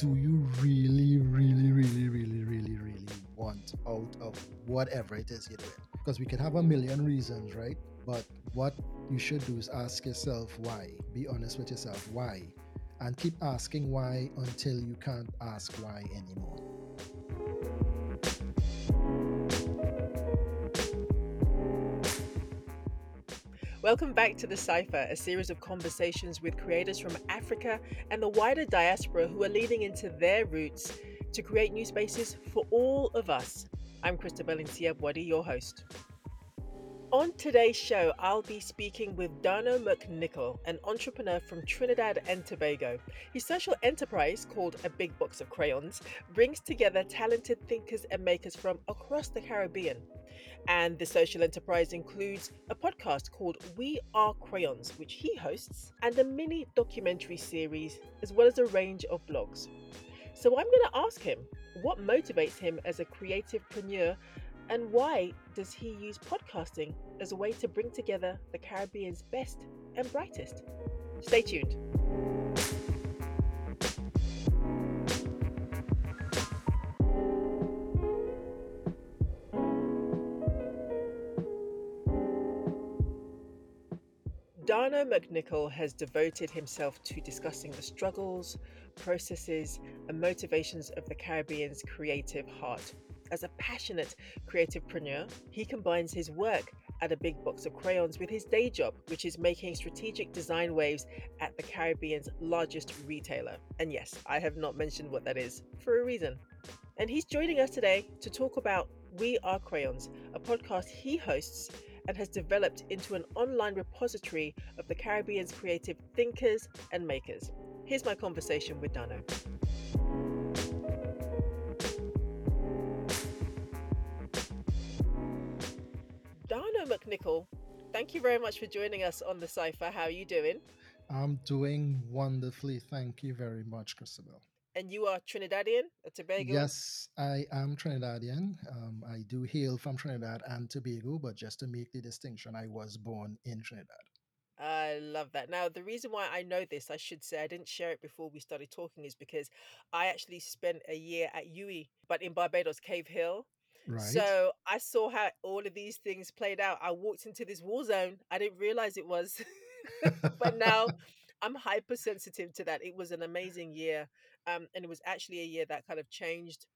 do you really, really, really, really, really, really want out of whatever it is you're doing? Because we can have a million reasons, right? But what you should do is ask yourself why. Be honest with yourself. Why? And keep asking why until you can't ask why anymore. Welcome back to The Cipher, a series of conversations with creators from Africa and the wider diaspora who are leaning into their roots to create new spaces for all of us. I'm Christabel Nsiah-Buadi, your host. On today's show, I'll be speaking with Dhano Mc Nicol, an entrepreneur from Trinidad and Tobago. His social enterprise, called A Big Box of Crayons, brings together talented thinkers and makers from across the Caribbean. And the social enterprise includes a podcast called We Are Crayons, which he hosts, and a mini documentary series, as well as a range of blogs. So I'm going to ask him what motivates him as a creative creativepreneur and why does he use podcasting as a way to bring together the Caribbean's best and brightest? Stay tuned. Dhano Mc Nicol has devoted himself to discussing the struggles, processes, and motivations of the Caribbean's creative heart. As a passionate creativepreneur, he combines his work at a big box of crayons with his day job, which is making strategic design waves at the Caribbean's largest retailer. And yes, I have not mentioned what that is for a reason. And he's joining us today to talk about We Are Crayons, a podcast he hosts and has developed into an online repository of the Caribbean's creative thinkers and makers. Here's my conversation with Dhano. Mc Nicol, thank you very much for joining us on the Cipher. How are you doing? I'm doing wonderfully. Thank you very much, Christabel. And you are Trinidadian, a Tobago? Yes, I am Trinidadian. Um, I do hail from Trinidad and Tobago, but just to make the distinction, I was born in Trinidad. I love that. Now, the reason why I know this, I should say, I didn't share it before we started talking, is because I actually spent a year at UWI, but in Barbados, Cave Hill. Right. So I saw how all of these things played out. I walked into this war zone. I didn't realize it was, but now I'm hypersensitive to that. It was an amazing year, um, and it was actually a year that kind of changed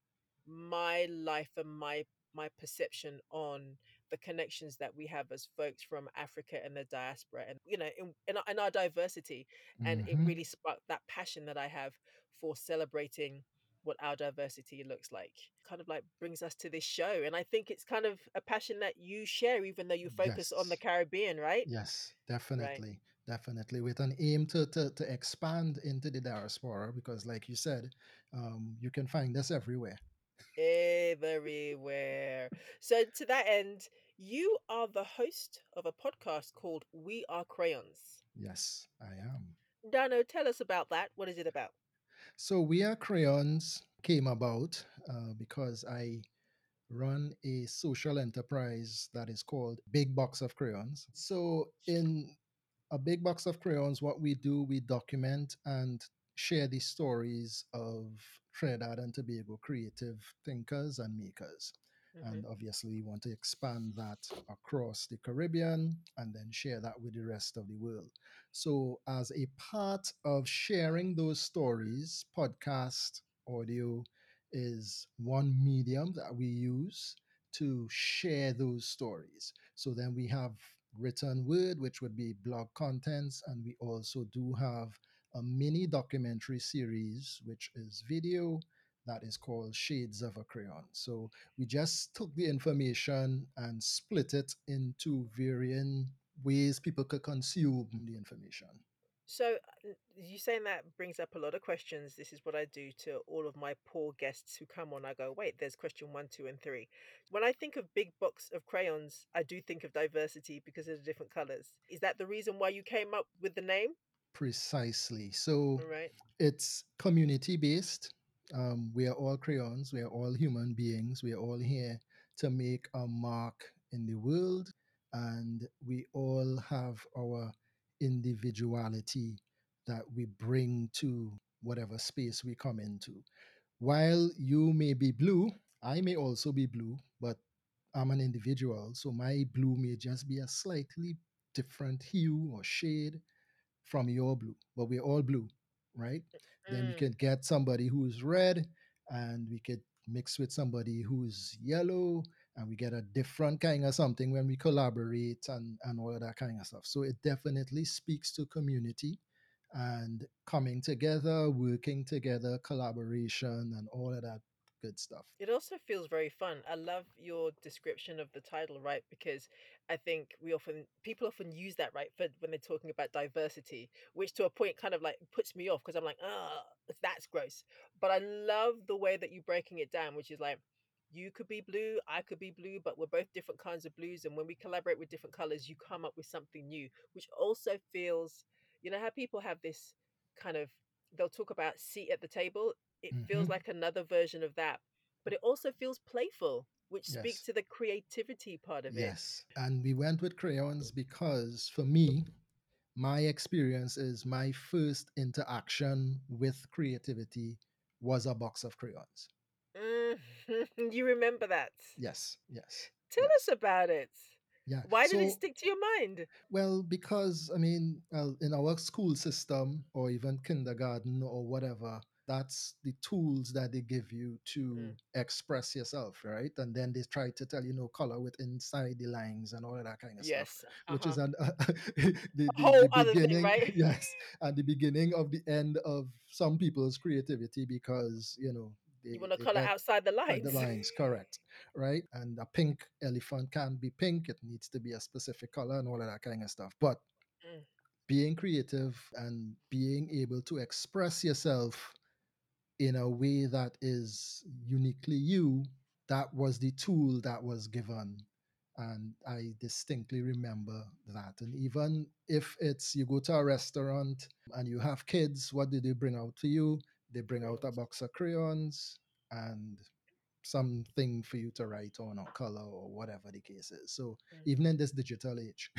my life and my my perception on the connections that we have as folks from Africa and the diaspora, and you know, in, in, our, in our diversity, and it hmm really sparked that passion that I have for celebrating what our diversity looks like kind of like brings us to this show and i think it's kind of a passion that you share even though you focus on the caribbean right Yes, right definitely. Definitely. With an aim to, to, to expand into the diaspora, because, like you said, um, you can find us everywhere. everywhere so to that end you are the host of a podcast called we are crayons Yes, I am. Dhano tell us about that what is it about So, We Are Crayons came about uh, because I run a social enterprise that is called Big Box of Crayons. So, in a big box of crayons, what we do, we document and share the stories of Trinidad and Tobago creative thinkers and makers. Hmm And obviously, we want to expand that across the Caribbean and then share that with the rest of the world. So, as a part of sharing those stories, podcast audio is one medium that we use to share those stories. So, then we have written word, which would be blog contents, and we also do have a mini documentary series, which is video that is called Shades of a Crayon. So we just took the information and split it into varying ways people could consume the information. So, uh, you saying that brings up a lot of questions. This is what I do to all of my poor guests who come on. I go, wait, there's question one, two, and three. When I think of big box of crayons, I do think of diversity because of the different colors. Is that the reason why you came up with the name? Precisely. So right. it's community based. Um, we are all crayons, we are all human beings, we are all here to make a mark in the world, and we all have our individuality that we bring to whatever space we come into. While you may be blue, I may also be blue, but I'm an individual, so my blue may just be a slightly different hue or shade from your blue, but we're all blue, right? Then we Mm. can get somebody who's red, and we could mix with somebody who's yellow, and we get a different kind of something when we collaborate and, and all of that kind of stuff. So it definitely speaks to community and coming together, working together, collaboration, and all of that good stuff. It also feels very fun. I love your description of the title, right? Because I think we often people often use that right for when they're talking about diversity, which to a point kind of like puts me off because I'm like, ah, that's gross. But I love the way that you're breaking it down, which is like you could be blue, I could be blue, but we're both different kinds of blues. And when we collaborate with different colors, you come up with something new, which also feels, you know, how people have this kind of they'll talk about seat at the table. It feels Mhm. like another version of that but it also feels playful, which speaks to the creativity part of it. Yes. And we went with crayons because for me, my experience is my first interaction with creativity was a box of crayons. Mm, you remember that? Yes, yes, Tell yes. us about it. Yeah. Why did it stick to your mind? well, because I mean, well, in our school system or even kindergarten or whatever, that's the tools that they give you to Mm. express yourself, right? And then they try to tell you, no color with inside the lines and all of that kind of stuff, Yes. which Uh-huh. is an the, the A whole the other thing, beginning, right? yes, and the beginning of the end of some people's creativity because you know You want to color outside the uh, the lines. lines correct right and a pink elephant can't be pink it needs to be a specific color and all of that kind of stuff but Mm. being creative and being able to express yourself in a way that is uniquely you that was the tool that was given and i distinctly remember that and even if it's you go to a restaurant and you have kids what do they bring out to you they bring out a box of crayons and something for you to write on or color or whatever the case is so Mm. even in this digital age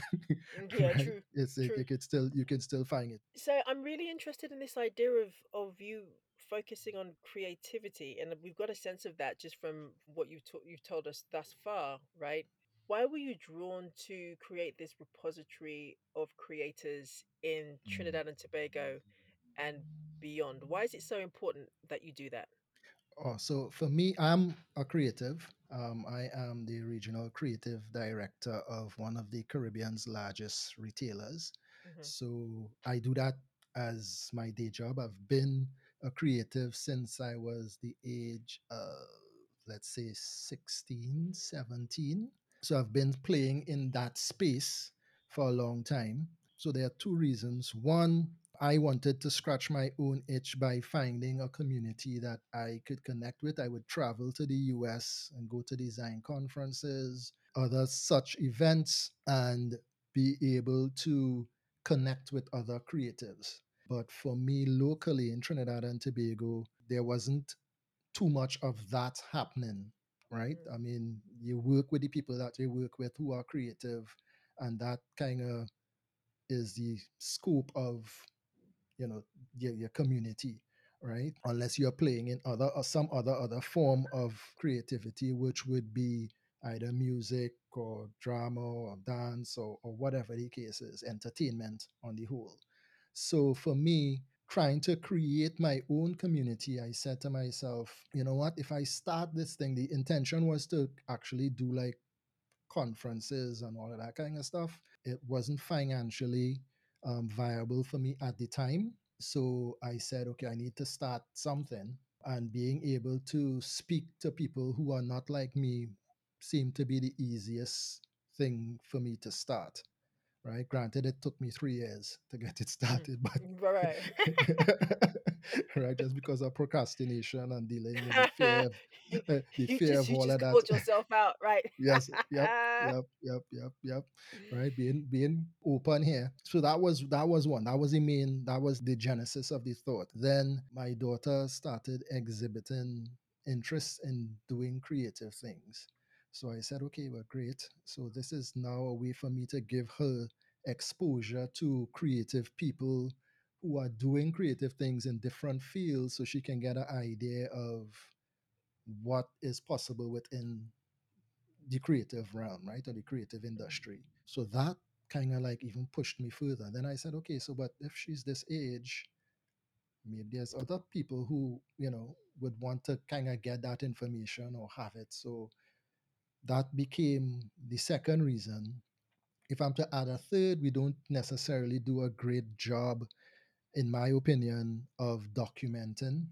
Mm, Yeah, right true. it's it, True. you can still you can still find it So I'm really interested in this idea of of you focusing on creativity, and we've got a sense of that just from what you've you've told us thus far, right? Why were you drawn to create this repository of creators in Trinidad and Tobago and beyond? Why is it so important that you do that? Oh, so for me, I'm a creative. Um, I am the regional creative director of one of the Caribbean's largest retailers. hmm So I do that as my day job. I've been a creative since I was the age of, let's say, 16, 17. So I've been playing in that space for a long time. So there are two reasons. One, I wanted to scratch my own itch by finding a community that I could connect with. I would travel to the US and go to design conferences, other such events, and be able to connect with other creatives. But for me, locally in Trinidad and Tobago, there wasn't too much of that happening, right? Mm. I mean, you work with the people that you work with who are creative, and that kind of is the scope of you know your, your community right unless you're playing in other or some other other form of creativity which would be either music or drama or dance or, or whatever the case is entertainment on the whole so for me trying to create my own community i said to myself you know what if i start this thing the intention was to actually do like conferences and all of that kind of stuff. It wasn't financially um, viable for me at the time. So I said, okay, I need to start something. And being able to speak to people who are not like me seemed to be the easiest thing for me to start. Right. Granted, it took me three years to get it Mm. started, but Right. right, just because of procrastination and with the fear of uh, the you fear just of you all just of that called yourself out, right? yes yep yep yep yep yep right being being open here so that was that was one that was the main that was the genesis of the thought then my daughter started exhibiting interest in doing creative things so i said okay well great so this is now a way for me to give her exposure to creative people who are doing creative things in different fields so she can get an idea of what is possible within the creative realm, right? Or the creative mm-hmm. industry. So that kind of like even pushed me further. Then I said, okay, so but if she's this age, maybe there's other people who, you know, would want to kind of get that information or have it. So that became the second reason. If I'm to add a third, we don't necessarily do a great job, in my opinion, of documenting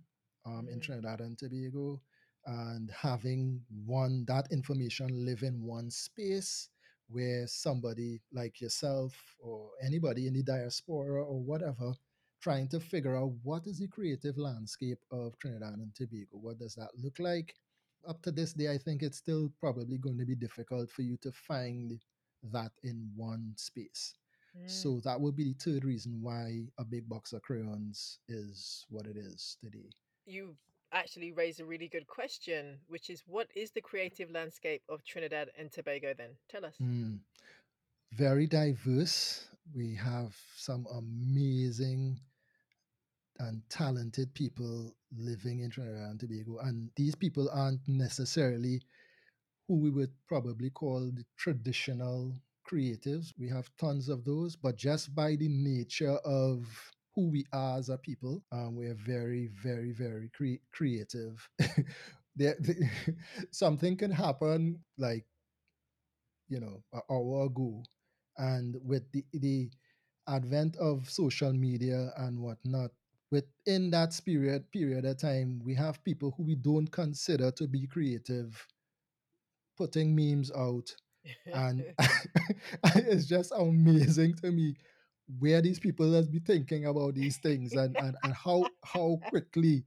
um, in Mm. Trinidad and Tobago and having one that information live in one space where somebody like yourself or anybody in the diaspora or whatever trying to figure out what is the creative landscape of Trinidad and Tobago what does that look like up to this day i think it's still probably going to be difficult for you to find that in one space Mm. so that would be the third reason why a big box of crayons is what it is today You actually raise a really good question, which is what is the creative landscape of Trinidad and Tobago then? Tell us. Mm. Very diverse. We have some amazing and talented people living in Trinidad and Tobago. And these people aren't necessarily who we would probably call the traditional creatives. We have tons of those, but just by the nature of who we are as a people, um, we're very, very, very cre- creative. there, something can happen like you know an hour ago and with the the advent of social media and whatnot within that period period of time we have people who we don't consider to be creative putting memes out. And it's just amazing to me where these people has be thinking about these things and, and and how how quickly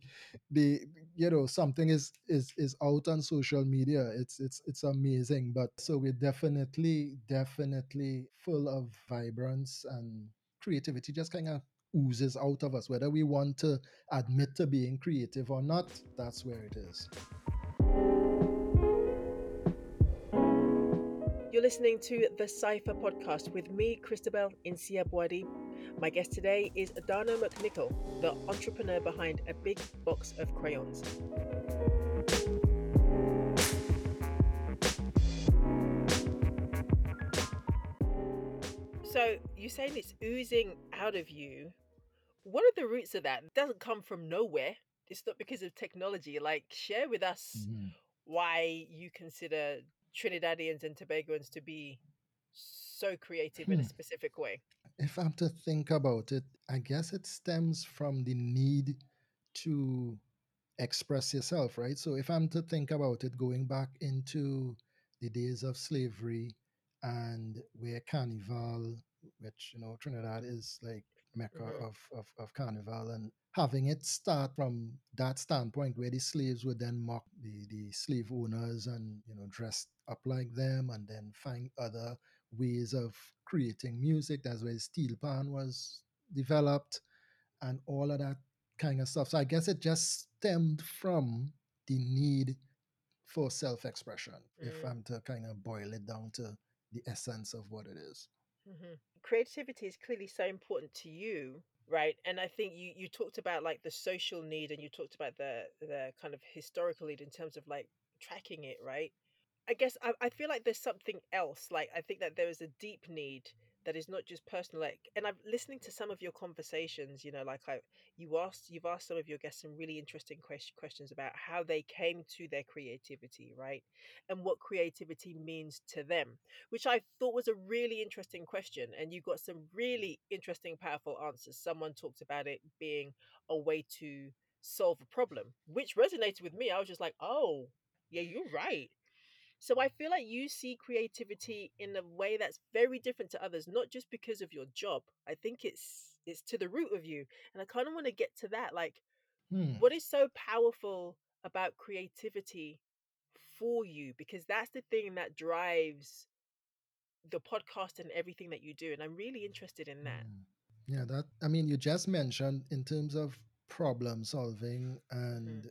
they you know something is is is out on social media. It's it's it's amazing. But so we're definitely definitely full of vibrance and creativity just kind of oozes out of us whether we want to admit to being creative or not that's where it is You're listening to the Cipher podcast with me, Christabel Nsiah-Buadi. My guest today is Adano Mc Nicol, the entrepreneur behind a big box of crayons. So you're saying it's oozing out of you. What are the roots of that? It doesn't come from nowhere. It's not because of technology. Like, share with us Mhm. why you consider Trinidadians and Tobagoans to be so creative in a Hmm. specific way. if I'm to think about it, I guess it stems from the need to express yourself, right? So if I'm to think about it, going back into the days of slavery and where carnival, which you know Trinidad is like mecca Mhm. of, of of carnival, and having it start from that standpoint where the slaves would then mock the the slave owners and you know dress up like them, and then find other ways of creating music. That's where steel pan was developed and all of that kind of stuff. So I guess it just stemmed from the need for self expression, if Mm. I'm to kind of boil it down to the essence of what it is. Hmm Creativity is clearly so important to you, right? And I think you you talked about like the social need, and you talked about the the kind of historical need in terms of like tracking it, right? I guess I, I feel like there's something else. Like I think that there is a deep need that is not just personal. Like, and I'm listening to some of your conversations. You know, like I you asked you've asked some of your guests some really interesting ques- questions about how they came to their creativity, right, and what creativity means to them, which I thought was a really interesting question. And you got some really interesting, powerful answers. Someone talked about it being a way to solve a problem, which resonated with me. I was just like, oh, yeah, you're right. So I feel like you see creativity in a way that's very different to others, not just because of your job. I think it's it's to the root of you. And I kind of want to get to that. Like, Hmm. what is so powerful about creativity for you? Because that's the thing that drives the podcast and everything that you do. And I'm really interested in that. Hmm. Yeah, that I mean, you just mentioned in terms of problem solving and Mhm.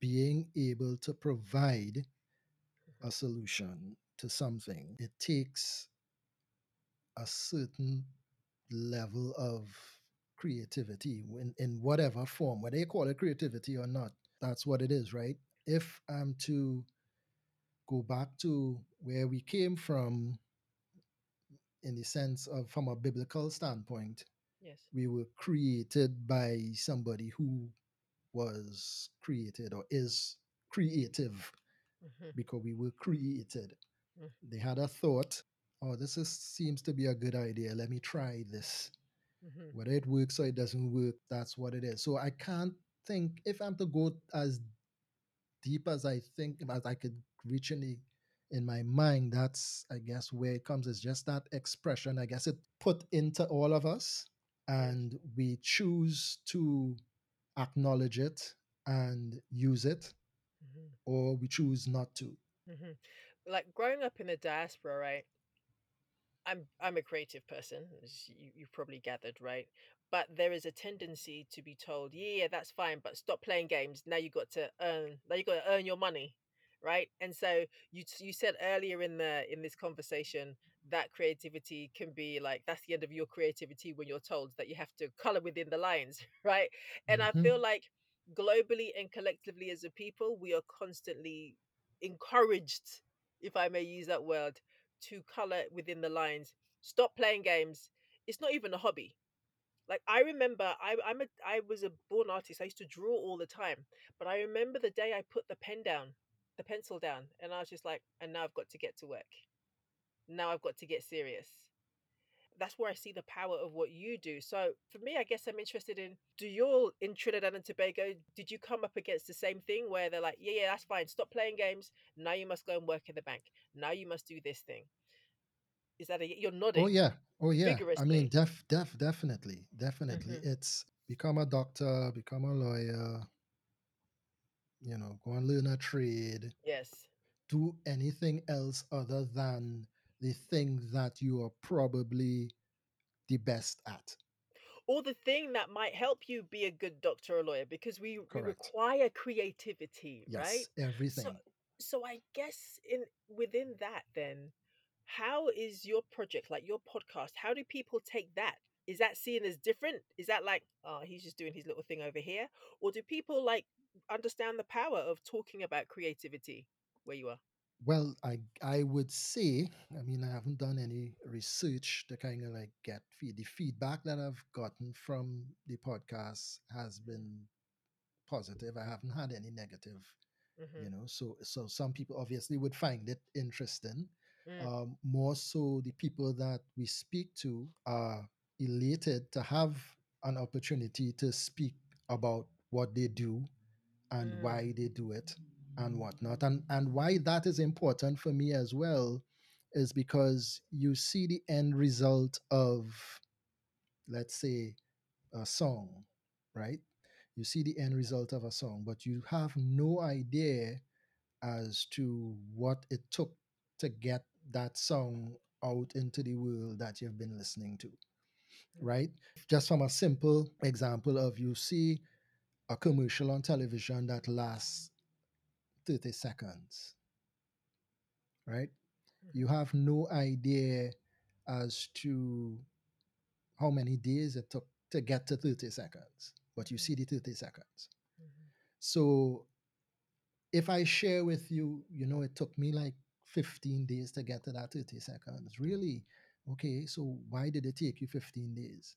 being able to provide a solution to something, it takes a certain level of creativity in, in whatever form, whether you call it creativity or not. That's what it is, right? If I'm to go back to where we came from in the sense of from a biblical standpoint, Yes. we were created by somebody who was created or is creative hmm because we were created. Mm. They had a thought, oh, this is, seems to be a good idea. Let me try this. hmm Whether it works or it doesn't work, that's what it is. So I can't think, if I'm to go as deep as I think, as I could reach in, the, in my mind, that's, I guess, where it comes. It's just that expression. I guess it put into all of us, and we choose to acknowledge it and use it, hmm or we choose not to. hmm Like growing up in the diaspora, right? I'm I'm a creative person, as you, you've probably gathered, right? But there is a tendency to be told, yeah, that's fine, but stop playing games. Now you got to earn. Now you got to earn your money, right? And so you you said earlier in the in this conversation that creativity can be like that's the end of your creativity when you're told that you have to color within the lines, right? And I Mhm. feel like globally and collectively as a people, we are constantly encouraged, if I may use that word, to color within the lines. Stop playing games. It's not even a hobby. Like I remember, I, I'm a I was a born artist. I used to draw all the time, but I remember the day I put the pen down, the pencil down, and I was just like, and now I've got to get to work. Now I've got to get serious. That's where I see the power of what you do. So for me, I guess I'm interested in do you all in Trinidad and Tobago, did you come up against the same thing where they're like, yeah, yeah, that's fine. Stop playing games. Now you must go and work in the bank. Now you must do this thing. Is that a you're nodding? Oh yeah, oh yeah. I mean, def, def, definitely, definitely. hmm It's become a doctor, become a lawyer. You know, go and learn a trade. Yes. Do anything else other than the thing that you are probably the best at. Or the thing that might help you be a good doctor or lawyer because we we require creativity, right? Yes, So everything. so I guess in within that then how is your project like your podcast how do people take that is that seen as different is that like oh he's just doing his little thing over here or do people like understand the power of talking about creativity where you are Well, I I would say, I mean, I haven't done any research to kind of like get feed. The feedback that I've gotten from the podcast has been positive. I haven't had any negative mm-hmm. you know so so some people obviously would find it interesting mm, um, more so the people that we speak to are elated to have an opportunity to speak about what they do and mm, why they do it and whatnot and and why that is important for me as well is because you see the end result of let's say a song right you see the end result of a song but you have no idea as to what it took to get that song out into the world that you've been listening to, right? Just from a simple example of you see a commercial on television that lasts 30 seconds, right? You mhm, have no idea as to how many days it took to get to 30 seconds, but you see the 30 seconds. mhm, So if I share with you, you know, it took me like 15 days to get to that 30 seconds. Really? Okay, so why did it take you 15 days?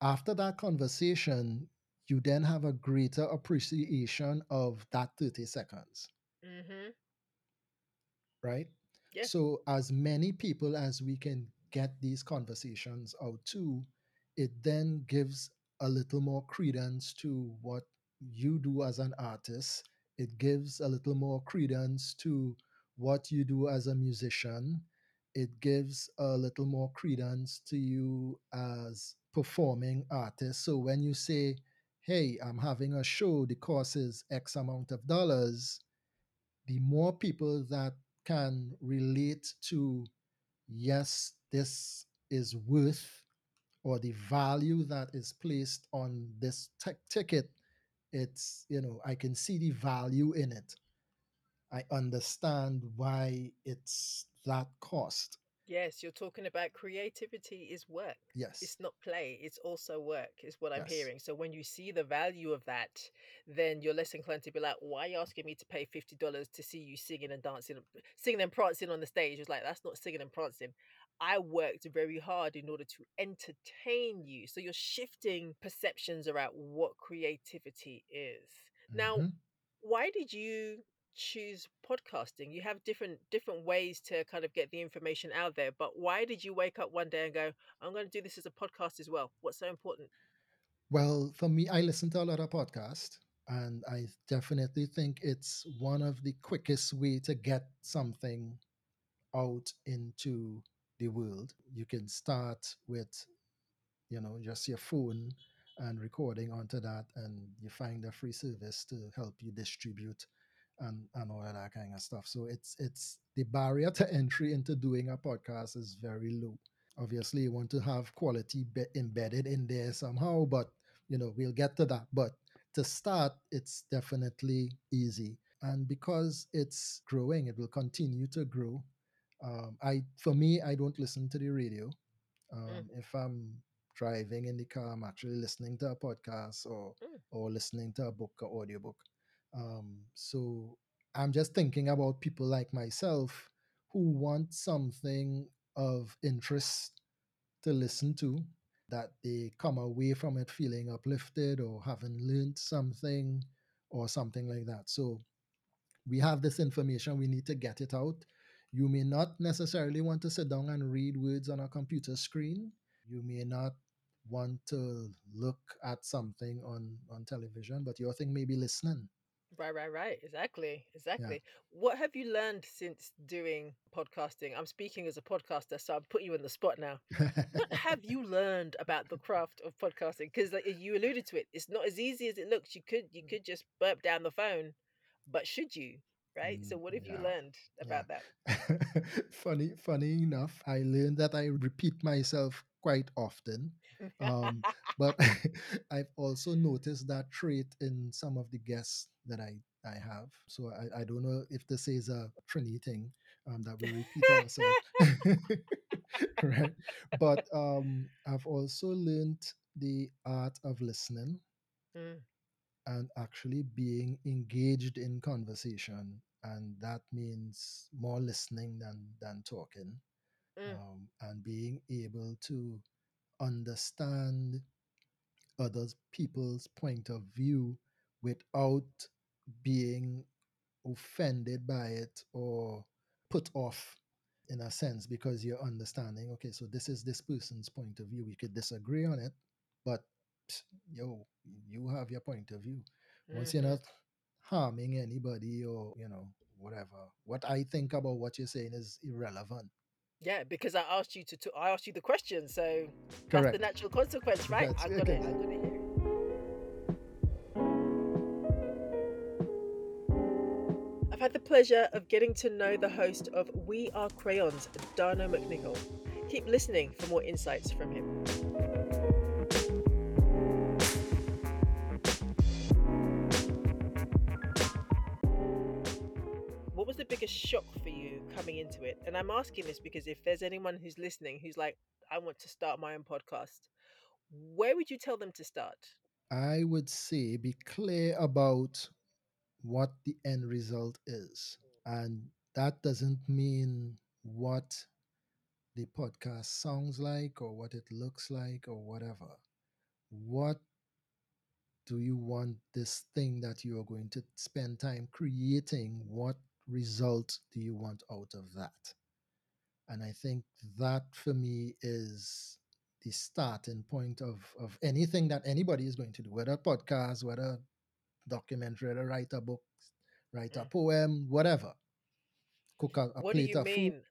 After that conversation, you then have a greater appreciation of that 30 seconds, mhm. right? yeah So, as many people as we can get these conversations out to, it then gives a little more credence to what you do as an artist. It gives a little more credence to what you do as a musician. It gives a little more credence to you as performing artist. So when you say, hey, I'm having a show, the cost is X amount of dollars, the more people that can relate to yes, this is worth or the value that is placed on this ticket, it's, you know, I can see the value in it. I understand why it's that cost. Yes, you're talking about creativity is work. Yes. It's not play, it's also work, is what I'm Yes. hearing. So when you see the value of that, then you're less inclined to be like, why are you asking me to pay $50 to see you singing and dancing, singing and prancing on the stage? It's like, that's not singing and prancing. I worked very hard in order to entertain you. So you're shifting perceptions around what creativity is. Now, Mhm. why did you choose podcasting? You have different different ways to kind of get the information out there, but why did you wake up one day and go, I'm going to do this as a podcast as well? What's so important? Well, for me, I listen to a lot of podcasts, and I definitely think it's one of the quickest way to get something out into the world. You can start with, you know, just your phone and recording onto that, and you find a free service to help you distribute and and all of that kind of stuff. So it's it's the barrier to entry into doing a podcast is very low. Obviously, you want to have quality be- embedded in there somehow, but you know we'll get to that. But to start, it's definitely easy, and because it's growing, it will continue to grow. Um, I for me, I don't listen to the radio. Um, Mm, if I'm driving in the car, I'm actually listening to a podcast or mm, or listening to a book or audiobook. Um, so I'm just thinking about people like myself who want something of interest to listen to, that they come away from it feeling uplifted or having learned something or something like that. So we have this information, we need to get it out. You may not necessarily want to sit down and read words on a computer screen. You may not want to look at something on, on television, but your thing may be listening. Right, right, right. Exactly, Yeah. exactly. What have you learned since doing podcasting? I'm speaking as a podcaster, so I'm putting you on the spot now. What have you learned about the craft of podcasting? Because like you alluded to it, it's not as easy as it looks. You could you could just burp down the phone, but should you? Right. So Mm, what have you yeah. learned Yeah. about that? funny, funny enough, I learned that I repeat myself quite often. Um, but I've also noticed that trait in some of the guests that I, I have. So I, I don't know if this is a Trini thing um, that we repeat ourselves. right. But um, I've also learned the art of listening Mm, and actually being engaged in conversation. And that means more listening than, than talking mm, um, and being able to understand other people's point of view without being offended by it or put off in a sense because you're understanding okay so this is this person's point of view we could disagree on it but yo you have your point of view. Once you're mhm. not harming anybody or you know whatever what i think about what you're saying is irrelevant. Yeah, because I asked you to, to I asked you the question, so that's the natural consequence, right? that's I've okay. Got to, I've had the pleasure of getting to know the host of We Are Crayons, Dhano Mc Nicol. Keep listening for more insights from him. What was the biggest shock for you coming into it? And I'm asking this because if there's anyone who's listening who's like, I want to start my own podcast, where would you tell them to start? i would say be clear about what the end result is. And that doesn't mean what the podcast sounds like or what it looks like or whatever. What do you want this thing that you are going to spend time creating? What result do you want out of that? And i think that for me is the starting point of of anything that anybody is going to do whether podcast whether documentary whether write a book write a Mm. poem whatever cook a, a What do plate you of food mean?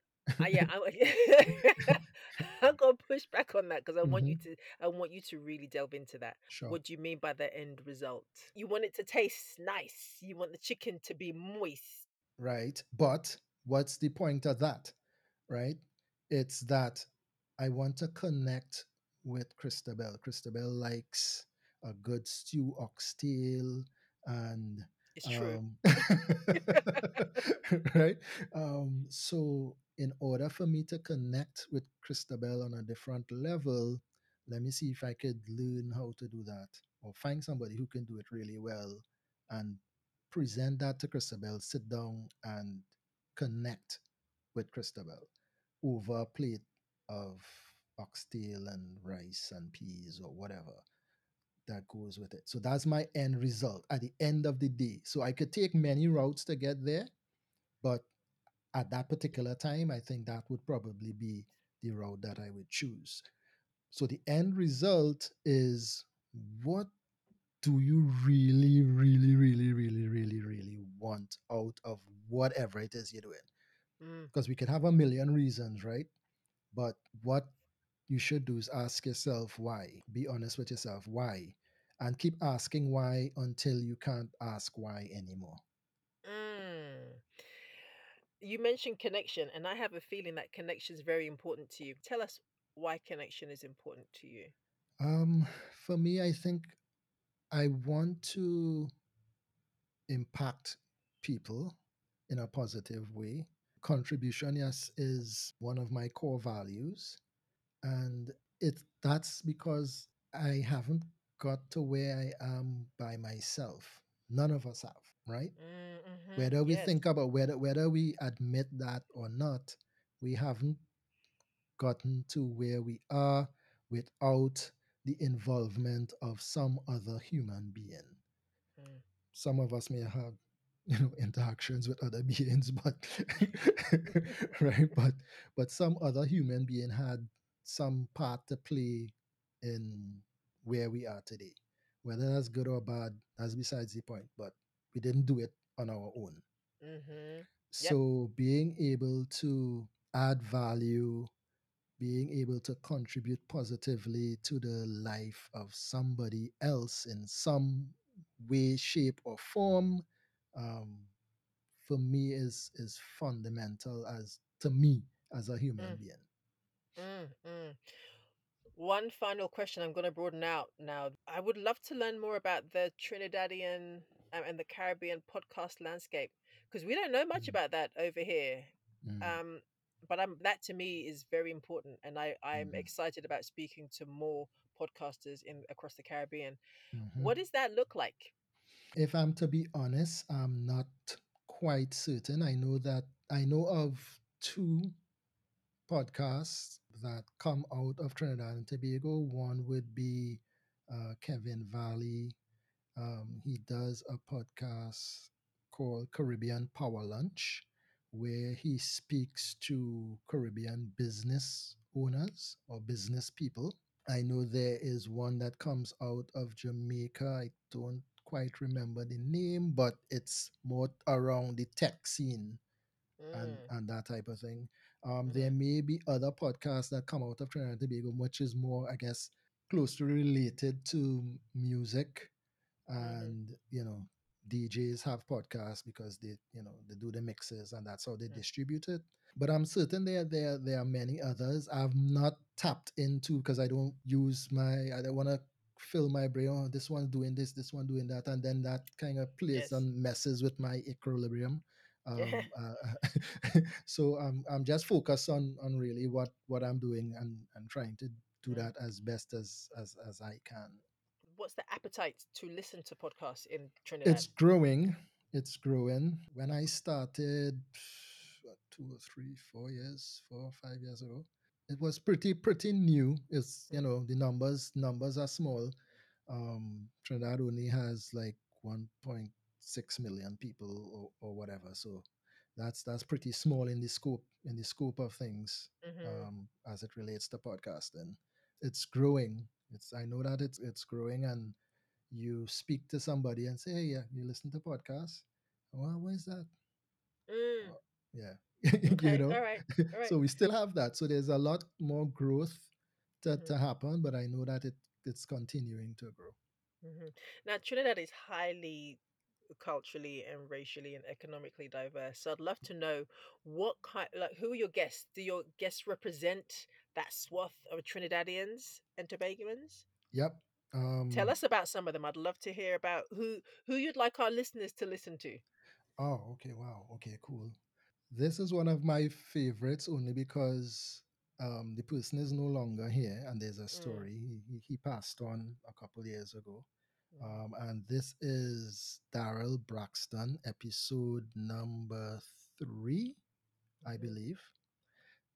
Uh, yeah, I, I'm gonna push back on that because I want you Mhm, to. I want you to really delve into that. sure What do you mean by the end result? You want it to taste nice. You want the chicken to be moist. right but what's the point of that right it's that i want to connect with christabel christabel likes a good stew oxtail and It's true. um right um so in order for me to connect with Christabel on a different level, let me see if I could learn how to do that or find somebody who can do it really well and present that to Christabel, sit down and connect with Christabel over a plate of oxtail and rice and peas or whatever that goes with it. So that's my end result at the end of the day. So I could take many routes to get there, but at that particular time, I think that would probably be the route that I would choose. So the end result is what do you really, really, really, really, really, really want out of whatever it is you're doing? Mm. Because we could have a million reasons, right? But what you should do is ask yourself why. Be honest with yourself. Why? And keep asking why until you can't ask why anymore. Mm. You mentioned connection, and I have a feeling that connection is very important to you. Tell us why connection is important to you. Um, for me, I think I want to impact people in a positive way. Contribution, yes, is one of my core values. And it that's because I haven't got to where I am by myself. None of us have, right? Mm, mhm. Whether we Yes. think about whether whether we admit that or not, we haven't gotten to where we are without the involvement of some other human being. Mm. Some of us may have you know interactions with other beings, but right, but but some other human being had some part to play in where we are today. Whether that's good or bad, that's besides the point. But we didn't do it on our own. Mm-hmm. So being able to add value, being able to contribute positively to the life of somebody else in some way, shape, or form, um, for me is is fundamental as to me as a human Mm. being. Mm, mm. One final question I'm going to broaden out now. I would love to learn more about the Trinidadian um, and the Caribbean podcast landscape because we don't know much Mm. about that over here. Mm, Um, but um, that to me is very important, and I, I'm Mhm. excited about speaking to more podcasters in across the Caribbean. mhm. What does that look like? If I'm to be honest, I'm not quite certain. I know that I know of two podcasts that come out of Trinidad and Tobago. One would be uh, Kevin Valley. Um, he does a podcast called Caribbean Power Lunch, where he speaks to Caribbean business owners or business people. I know there is one that comes out of Jamaica. I don't quite remember the name, but it's more around the tech scene and, Mm, and that type of thing. Um, There mhm, may be other podcasts that come out of Trinidad and Tobago, which is more, I guess, closely related to music. mhm, And, you know, DJs have podcasts because they, you know, they do the mixes and that's how they Mm. distribute it. But I'm certain there there there are many others I've not tapped into because I don't use my I don't want to fill my brain. Oh, this one's doing this, this one doing that, and then that kind of plays Yes. and messes with my equilibrium. Um, uh, so I'm I'm just focused on on really what what I'm doing and and trying to do Mm. that as best as as as I can. What's the appetite to listen to podcasts in Trinidad? It's growing. It's growing. When I started what, two or three, four years, four or five years ago, it was pretty pretty new. It's you Mm. know the numbers numbers are small. Um, Trinidad only has like 1.6 million people or, or whatever, so that's that's pretty small in the scope in the scope of things Mhm. um, as it relates to podcasting. It's growing. It's I know that it's it's growing and you speak to somebody and say, "Hey, yeah, you listen to podcasts." Well, what is that? Mm. Oh, yeah, Okay. you know. All right. All right. so we still have that. So there's a lot more growth to, Mhm. to happen, but I know that it it's continuing to grow. Mhm. Now, Trinidad is highly culturally and racially and economically diverse. So I'd love to know what kind, like, who are your guests? Do your guests represent that swath of Trinidadians and Tobagans? Yep. Um, Tell us about some of them. I'd love to hear about who who you'd like our listeners to listen to. Oh, okay. Wow. Okay. Cool. This is one of my favorites only because um, the person is no longer here and there's a Mm. story. He, he, he passed on a couple years ago. Mm. Um, and this is Daryl Braxton, episode number three, I Mhm. believe.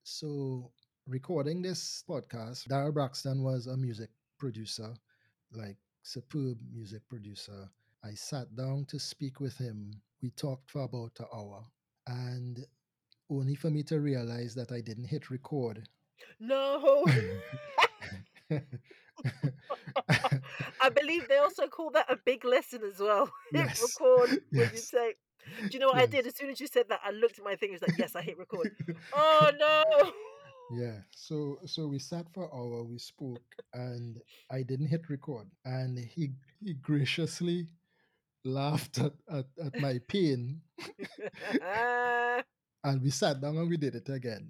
So, recording this podcast, Daryl Braxton was a music producer, like superb music producer. I sat down to speak with him. We talked for about an hour, and only for me to realize that I didn't hit record. No, I believe they also call that a big lesson as well. Hit Yes. when you Yes. say. Do you know what I did? As soon as you said that, I looked at my thing. fingers like, yes, I hit record. Oh no! Yeah. So so we sat for an hour, we spoke, and I didn't hit record. And he he graciously laughed at, at, at my pain. And we sat down and we did it again.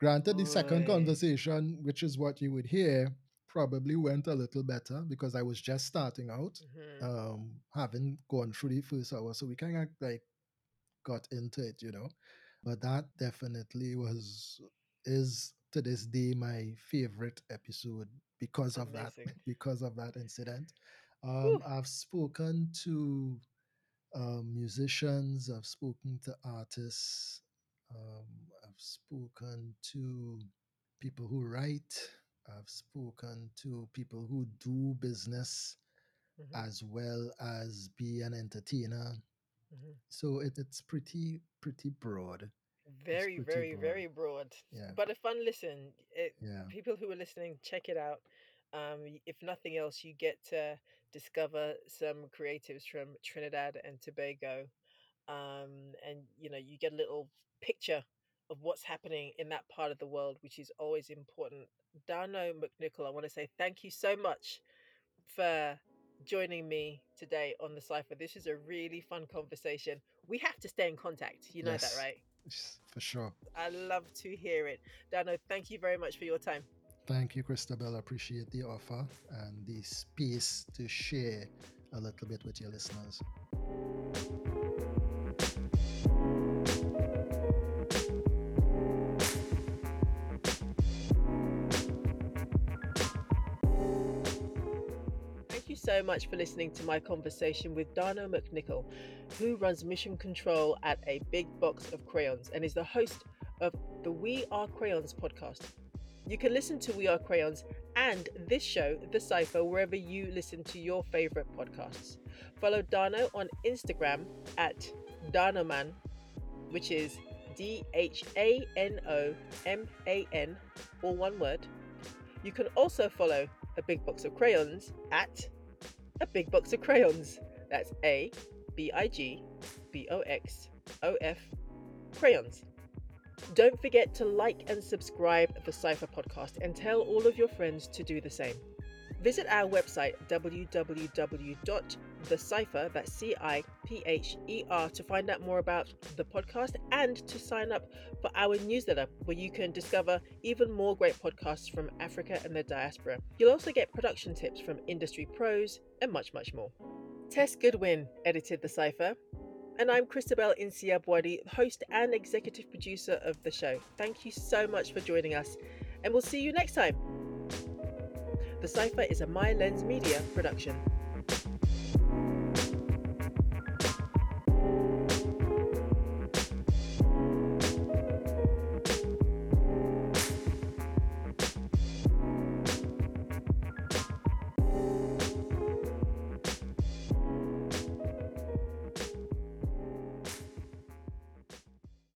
Granted, the second conversation, which is what you would hear, probably went a little better because I was just starting out, mhm. um, having gone through the first hour. So we kind of like got into it, you know. But that definitely was is to this day my favorite episode because of that because of that incident. Um, I've spoken to um, musicians, I've spoken to artists, um, I've spoken to people who write, I've spoken to people who do business Mhm, as well as be an entertainer. mhm. So it, it's pretty pretty broad. Very, pretty very, broad. very broad. Yeah. But a fun listen. It, Yeah. people who are listening, check it out. Um, if nothing else, you get to discover some creatives from Trinidad and Tobago, um, and you know you get a little picture of what's happening in that part of the world, which is always important. Dhano Mc Nicol, I want to say thank you so much for joining me today on the cipher. This is a really fun conversation. We have to stay in contact. You know Yes. that, right? For sure. I love to hear it. Dhano, thank you very much for your time. Thank you, Christabel. I appreciate the offer and the space to share a little bit with your listeners. So much for listening to my conversation with Dhano Mc Nicol, who runs mission control at a big box of crayons and is the host of the We Are Crayons podcast. You can listen to We Are Crayons and this show, The Cipher, wherever you listen to your favorite podcasts. Follow Dhano on Instagram at Danoman, which is D H A N O M A N, all one word. You can also follow a big box of crayons at a big box of crayons. That's A B I G B O X O F crayons. Don't forget to like and subscribe the Cipher podcast and tell all of your friends to do the same. Visit our website www.thecipher, that's C I P H E R, to find out more about the podcast and to sign up for our newsletter where you can discover even more great podcasts from Africa and the diaspora. You'll also get production tips from industry pros and much, much more. Tess Goodwin edited The Cipher, and I'm Christabel Nsiah-Buadi, host and executive producer of the show. Thank you so much for joining us, and we'll see you next time. The Cipher is a My Lens Media production.